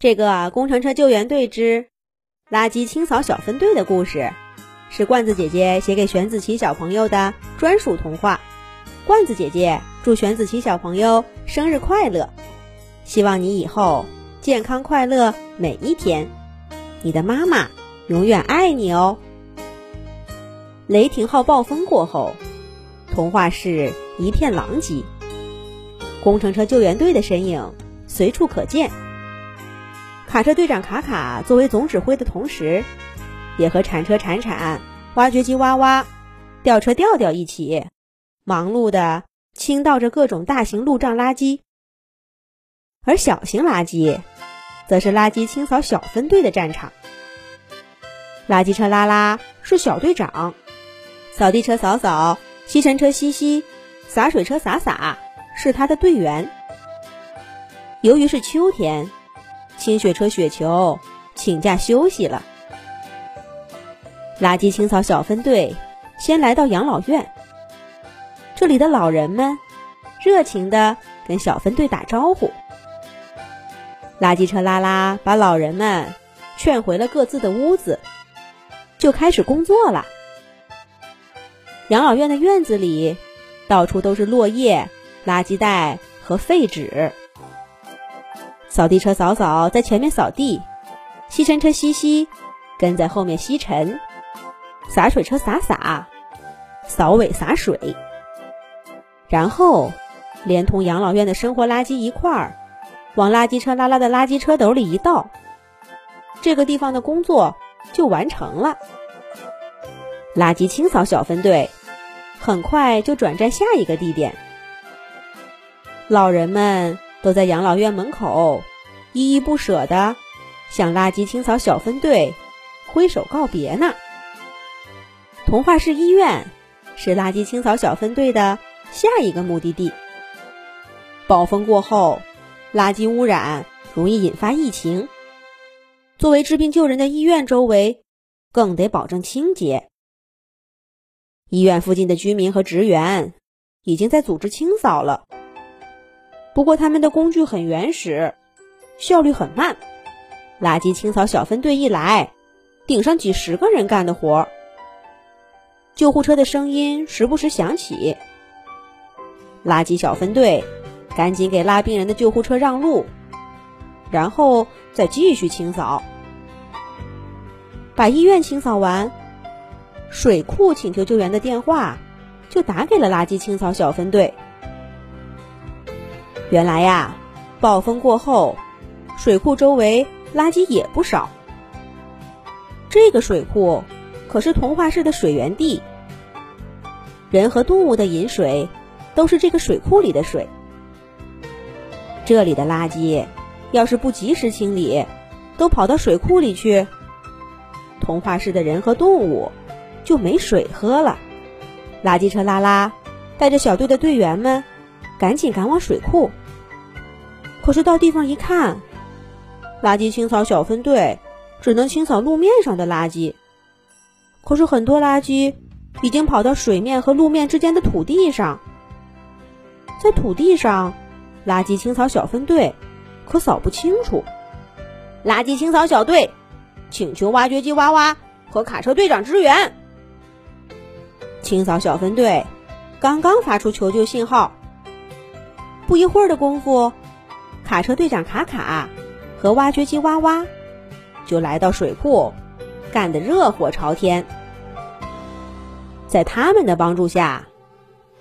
这个工程车救援队之垃圾清扫小分队的故事，是罐子姐姐写给玄子琪小朋友的专属童话。罐子姐姐祝玄子琪小朋友生日快乐，希望你以后健康快乐每一天。你的妈妈永远爱你哦。雷霆号暴风过后，童话市一片狼藉，工程车救援队的身影随处可见。卡车队长卡卡作为总指挥的同时，也和铲车铲铲、挖掘机挖挖、吊车吊吊一起，忙碌的倾倒着各种大型路障垃圾。而小型垃圾，则是垃圾清扫小分队的战场。垃圾车拉拉是小队长，扫地车扫扫，吸尘车吸吸，洒水车洒洒，是他的队员。由于是秋天。清雪车雪球请假休息了。垃圾清扫小分队先来到养老院，这里的老人们热情的跟小分队打招呼。垃圾车拉拉把老人们劝回了各自的屋子，就开始工作了。养老院的院子里到处都是落叶、垃圾袋和废纸。扫地车扫扫在前面扫地，吸尘车吸吸跟在后面吸尘，洒水车洒洒，扫尾洒水，然后连同养老院的生活垃圾一块儿往垃圾车拉拉的垃圾车斗里一倒，这个地方的工作就完成了。垃圾清扫小分队很快就转战下一个地点，老人们。都在养老院门口，依依不舍地向垃圾清扫小分队挥手告别呢。童话市医院是垃圾清扫小分队的下一个目的地。暴风过后，垃圾污染容易引发疫情，作为治病救人的医院周围更得保证清洁。医院附近的居民和职员已经在组织清扫了。不过他们的工具很原始，效率很慢。垃圾清扫小分队一来，顶上几十个人干的活。救护车的声音时不时响起，垃圾小分队赶紧给拉病人的救护车让路，然后再继续清扫。把医院清扫完，水库请求救援的电话就打给了垃圾清扫小分队。原来呀，暴风过后，水库周围垃圾也不少。这个水库可是童话市的水源地，人和动物的饮水都是这个水库里的水。这里的垃圾要是不及时清理，都跑到水库里去，童话市的人和动物就没水喝了。垃圾车拉拉带着小队的队员们，赶紧赶往水库。可是到地方一看，垃圾清扫小分队只能清扫路面上的垃圾。可是很多垃圾已经跑到水面和路面之间的土地上，在土地上，垃圾清扫小分队可扫不清楚。垃圾清扫小队请求挖掘机挖挖和卡车队长支援。清扫小分队刚刚发出求救信号，不一会儿的功夫。卡车队长卡卡和挖掘机哇哇就来到水库，干得热火朝天。在他们的帮助下，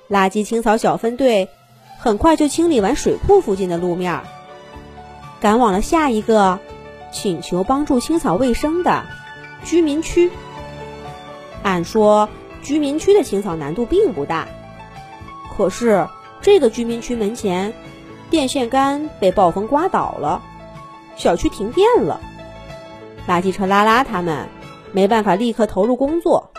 垃圾清扫小分队很快就清理完水库附近的路面，赶往了下一个请求帮助清扫卫生的居民区。按说居民区的清扫难度并不大，可是这个居民区门前。电线杆被暴风刮倒了，小区停电了。垃圾车拉拉他们没办法立刻投入工作，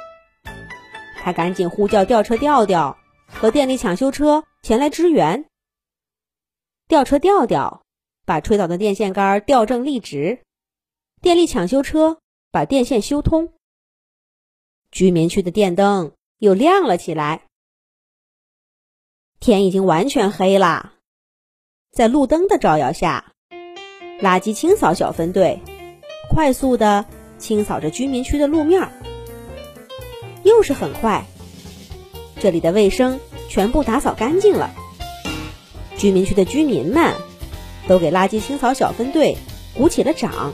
他赶紧呼叫吊车吊吊和电力抢修车前来支援。吊车吊吊把吹倒的电线杆吊正立直，电力抢修车把电线修通。居民区的电灯又亮了起来，天已经完全黑了。在路灯的照耀下，垃圾清扫小分队快速地清扫着居民区的路面，又是很快，这里的卫生全部打扫干净了。居民区的居民们都给垃圾清扫小分队鼓起了掌。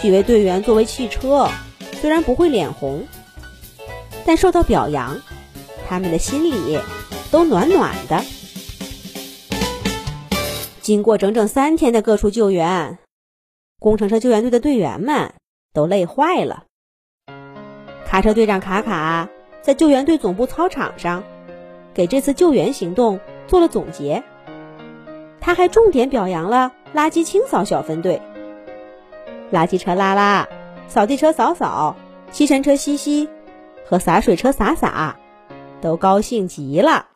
几位队员作为汽车，虽然不会脸红，但受到表扬，他们的心里都暖暖的。经过整整三天的各处救援，工程车救援队的队员们都累坏了。卡车队长卡卡在救援队总部操场上，给这次救援行动做了总结。他还重点表扬了垃圾清扫小分队。垃圾车拉拉，扫地车扫扫，吸尘车吸吸，和洒水车洒洒，都高兴极了。